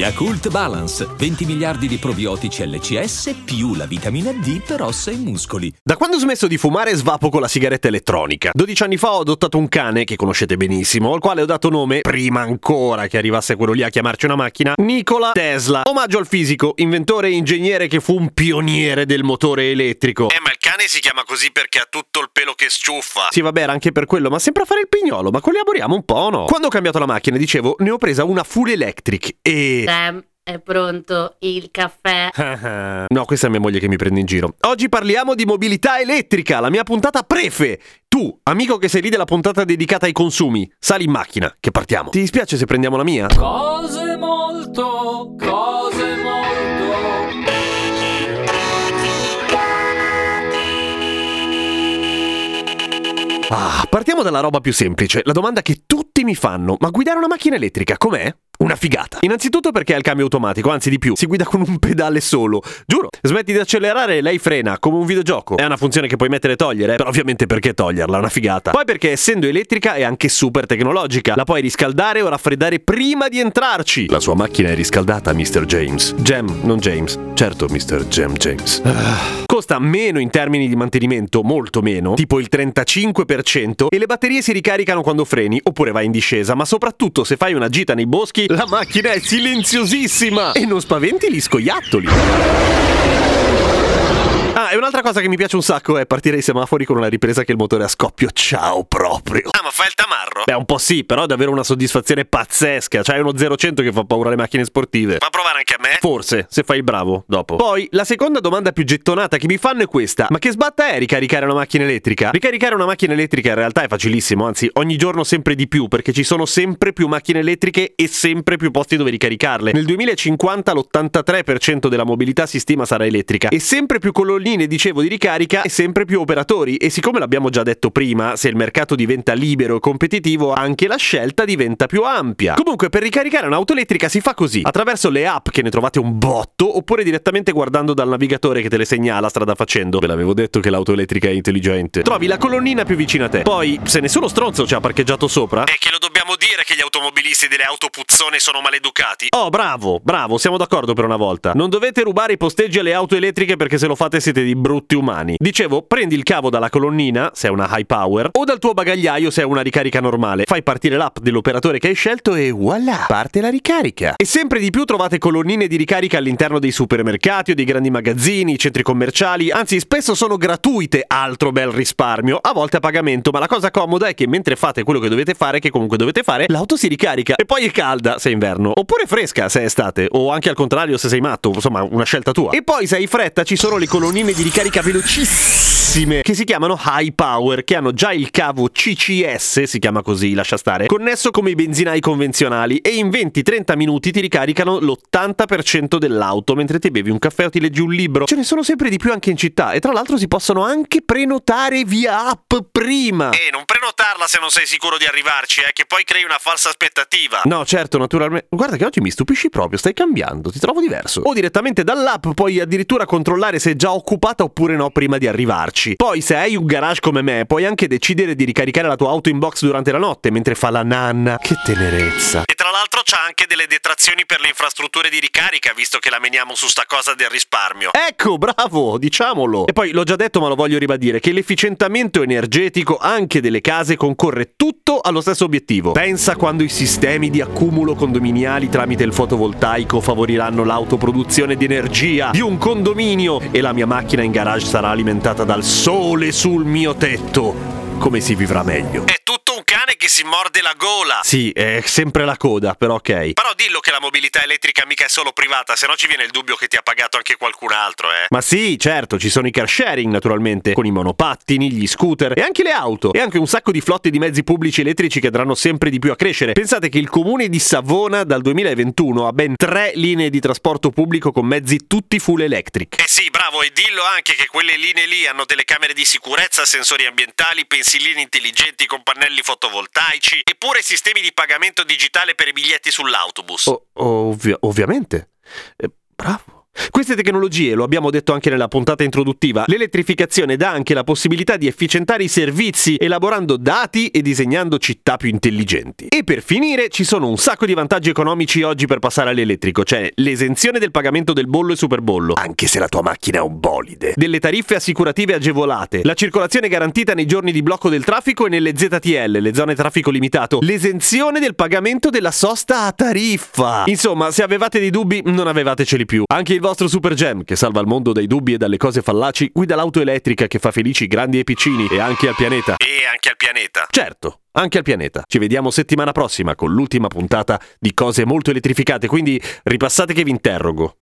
Yakult Balance, 20 miliardi di probiotici LCS più la vitamina D per ossa e muscoli. Da quando ho smesso di fumare svapo con la sigaretta elettronica. 12 anni fa ho adottato un cane, che conoscete benissimo, al quale ho dato nome, prima ancora che arrivasse quello lì a chiamarci una macchina, Nikola Tesla. Omaggio al fisico, inventore e ingegnere che fu un pioniere del motore elettrico. Eh, ma il cane si chiama così perché ha tutto il pelo che sciuffa. Sì, vabbè, era anche per quello, ma sempre a fare il pignolo, ma collaboriamo un po', no? Quando ho cambiato la macchina, dicevo, ne ho presa una full electric e... Sam, è pronto il caffè. no, questa è mia moglie che mi prende in giro. Oggi parliamo di mobilità elettrica, la mia puntata prefe. Tu, amico che sei lì della puntata dedicata ai consumi, sali in macchina, che partiamo. Ti dispiace se prendiamo la mia? Cose molto, cose molto. Ah, partiamo dalla roba più semplice, la domanda che tutti mi fanno, ma guidare una macchina elettrica com'è? Una figata. Innanzitutto perché ha il cambio automatico, anzi di più, si guida con un pedale solo. Giuro, smetti di accelerare e lei frena, come un videogioco. È una funzione che puoi mettere e togliere, però ovviamente perché toglierla, una figata. Poi perché essendo elettrica è anche super tecnologica, la puoi riscaldare o raffreddare prima di entrarci. La sua macchina è riscaldata, Mr. James. Jam, non James. Certo, Mr. Jam James. Costa meno in termini di mantenimento, molto meno, tipo il 35%, e le batterie si ricaricano quando freni, oppure vai in discesa, ma soprattutto se fai una gita nei boschi, la macchina è silenziosissima e non spaventi gli scoiattoli. Ah, e un'altra cosa che mi piace un sacco è partire ai semafori con una ripresa che il motore a scoppio. Ciao proprio. Ah, ma fai il tamarro? Beh, un po' sì, però è davvero una soddisfazione pazzesca. C'hai uno 0-100 che fa paura alle macchine sportive. Fa provare anche a me? Forse, se fai il bravo, dopo. Poi, la seconda domanda più gettonata che mi fanno è questa. Ma che sbatta è ricaricare una macchina elettrica? Ricaricare una macchina elettrica in realtà è facilissimo, anzi, ogni giorno sempre di più, perché ci sono sempre più macchine elettriche e sempre più posti dove ricaricarle. Nel 2050 l'83% della mobilità si stima sarà elettrica e sempre più colonnine, dicevo, di ricarica e sempre più operatori. E siccome l'abbiamo già detto prima, se il mercato diventa libero e competitivo, anche la scelta diventa più ampia. Comunque, per ricaricare un'auto elettrica si fa così, attraverso le app che ne trovate un botto, oppure direttamente guardando dal navigatore che te le segnala strada facendo. Ve l'avevo detto che l'auto elettrica è intelligente. Trovi la colonnina più vicina a te. Poi, se nessuno stronzo ci ha parcheggiato sopra, E che lo dobbiamo dire che gli automobilisti delle auto puzzone sono maleducati? Oh, bravo, bravo, siamo d'accordo per una volta. Non dovete rubare i posteggi alle auto elettriche perché se lo fate siete di brutti umani. Dicevo, prendi il cavo dalla colonnina, se è una high power, o dal tuo bagagliaio se è una ricarica normale. Fai partire l'app dell'operatore che hai scelto e voilà, parte la ricarica. E sempre di più trovate colonnine di ricarica all'interno dei supermercati o dei grandi magazzini, centri commerciali, anzi spesso sono gratuite, altro bel risparmio, a volte a pagamento, ma la cosa comoda è che mentre fate quello che dovete fare, che comunque dovete fare, l'auto si ricarica e poi è calda se è inverno, oppure fresca se è estate, o anche al contrario se sei matto, insomma una scelta tua. E poi se hai fretta ci sono le colonnine di ricarica velocissime che si chiamano high power, che hanno già il cavo CCS, si chiama così, lascia stare, connesso come i benzinai convenzionali e in 20-30 minuti ti ricaricano l'80% dell'auto mentre ti bevi un caffè o ti leggi un libro. Ce ne sono sempre di più anche in città e tra l'altro si possono anche prenotare via app prima. E non prenotarla se non sei sicuro di arrivarci, eh, che poi crei una falsa aspettativa. No, certo, naturalmente. Guarda che oggi mi stupisci proprio, stai cambiando, ti trovo diverso. O direttamente dall'app puoi addirittura controllare se è già occupata oppure no prima di arrivarci. Poi se hai un garage come me, puoi anche decidere di ricaricare la tua auto in box durante la notte mentre fa la nanna. Che tenerezza. E tra l'altro c'ha anche delle detrazioni per le infrastrutture di ricarica, visto che la meniamo su sta cosa del risparmio. Ecco, bravo, diciamolo. E poi l'ho già detto, ma lo voglio ribadire, che l'efficientamento energetico anche delle case concorre tutto allo stesso obiettivo. Pensa quando i sistemi di accumulo condominiali tramite il fotovoltaico favoriranno l'autoproduzione di energia di un condominio e la mia macchina in garage sarà alimentata dal sole sul mio tetto. Come si vivrà meglio? Si morde la gola. Sì, è sempre la coda, però ok. Però dillo che la mobilità elettrica mica è solo privata, se no ci viene il dubbio che ti ha pagato anche qualcun altro, eh. Ma sì, certo, ci sono i car sharing naturalmente, con i monopattini, gli scooter e anche le auto e anche un sacco di flotte di mezzi pubblici elettrici che andranno sempre di più a crescere. Pensate che il comune di Savona dal 2021 ha ben tre linee di trasporto pubblico con mezzi tutti full electric. Eh sì, bravo, e dillo anche che quelle linee lì hanno delle camere di sicurezza, sensori ambientali, pensiline intelligenti con pannelli fotovoltaici fotovoltaici, eppure sistemi di pagamento digitale per i biglietti sull'autobus. O- ovvia- ovviamente. Eh, bravo. Queste tecnologie, lo abbiamo detto anche nella puntata introduttiva, l'elettrificazione dà anche la possibilità di efficientare i servizi elaborando dati e disegnando città più intelligenti. E per finire ci sono un sacco di vantaggi economici oggi per passare all'elettrico, cioè l'esenzione del pagamento del bollo e superbollo, anche se la tua macchina è un bolide, delle tariffe assicurative agevolate, la circolazione garantita nei giorni di blocco del traffico e nelle ZTL, le zone traffico limitato, l'esenzione del pagamento della sosta a tariffa. Insomma, se avevate dei dubbi, non avevateceli più. Anche il vostro Super Gem, che salva il mondo dai dubbi e dalle cose fallaci, guida l'auto elettrica che fa felici grandi e piccini e anche al pianeta. E anche al pianeta. Certo, anche al pianeta. Ci vediamo settimana prossima con l'ultima puntata di cose molto elettrificate, quindi ripassate che vi interrogo.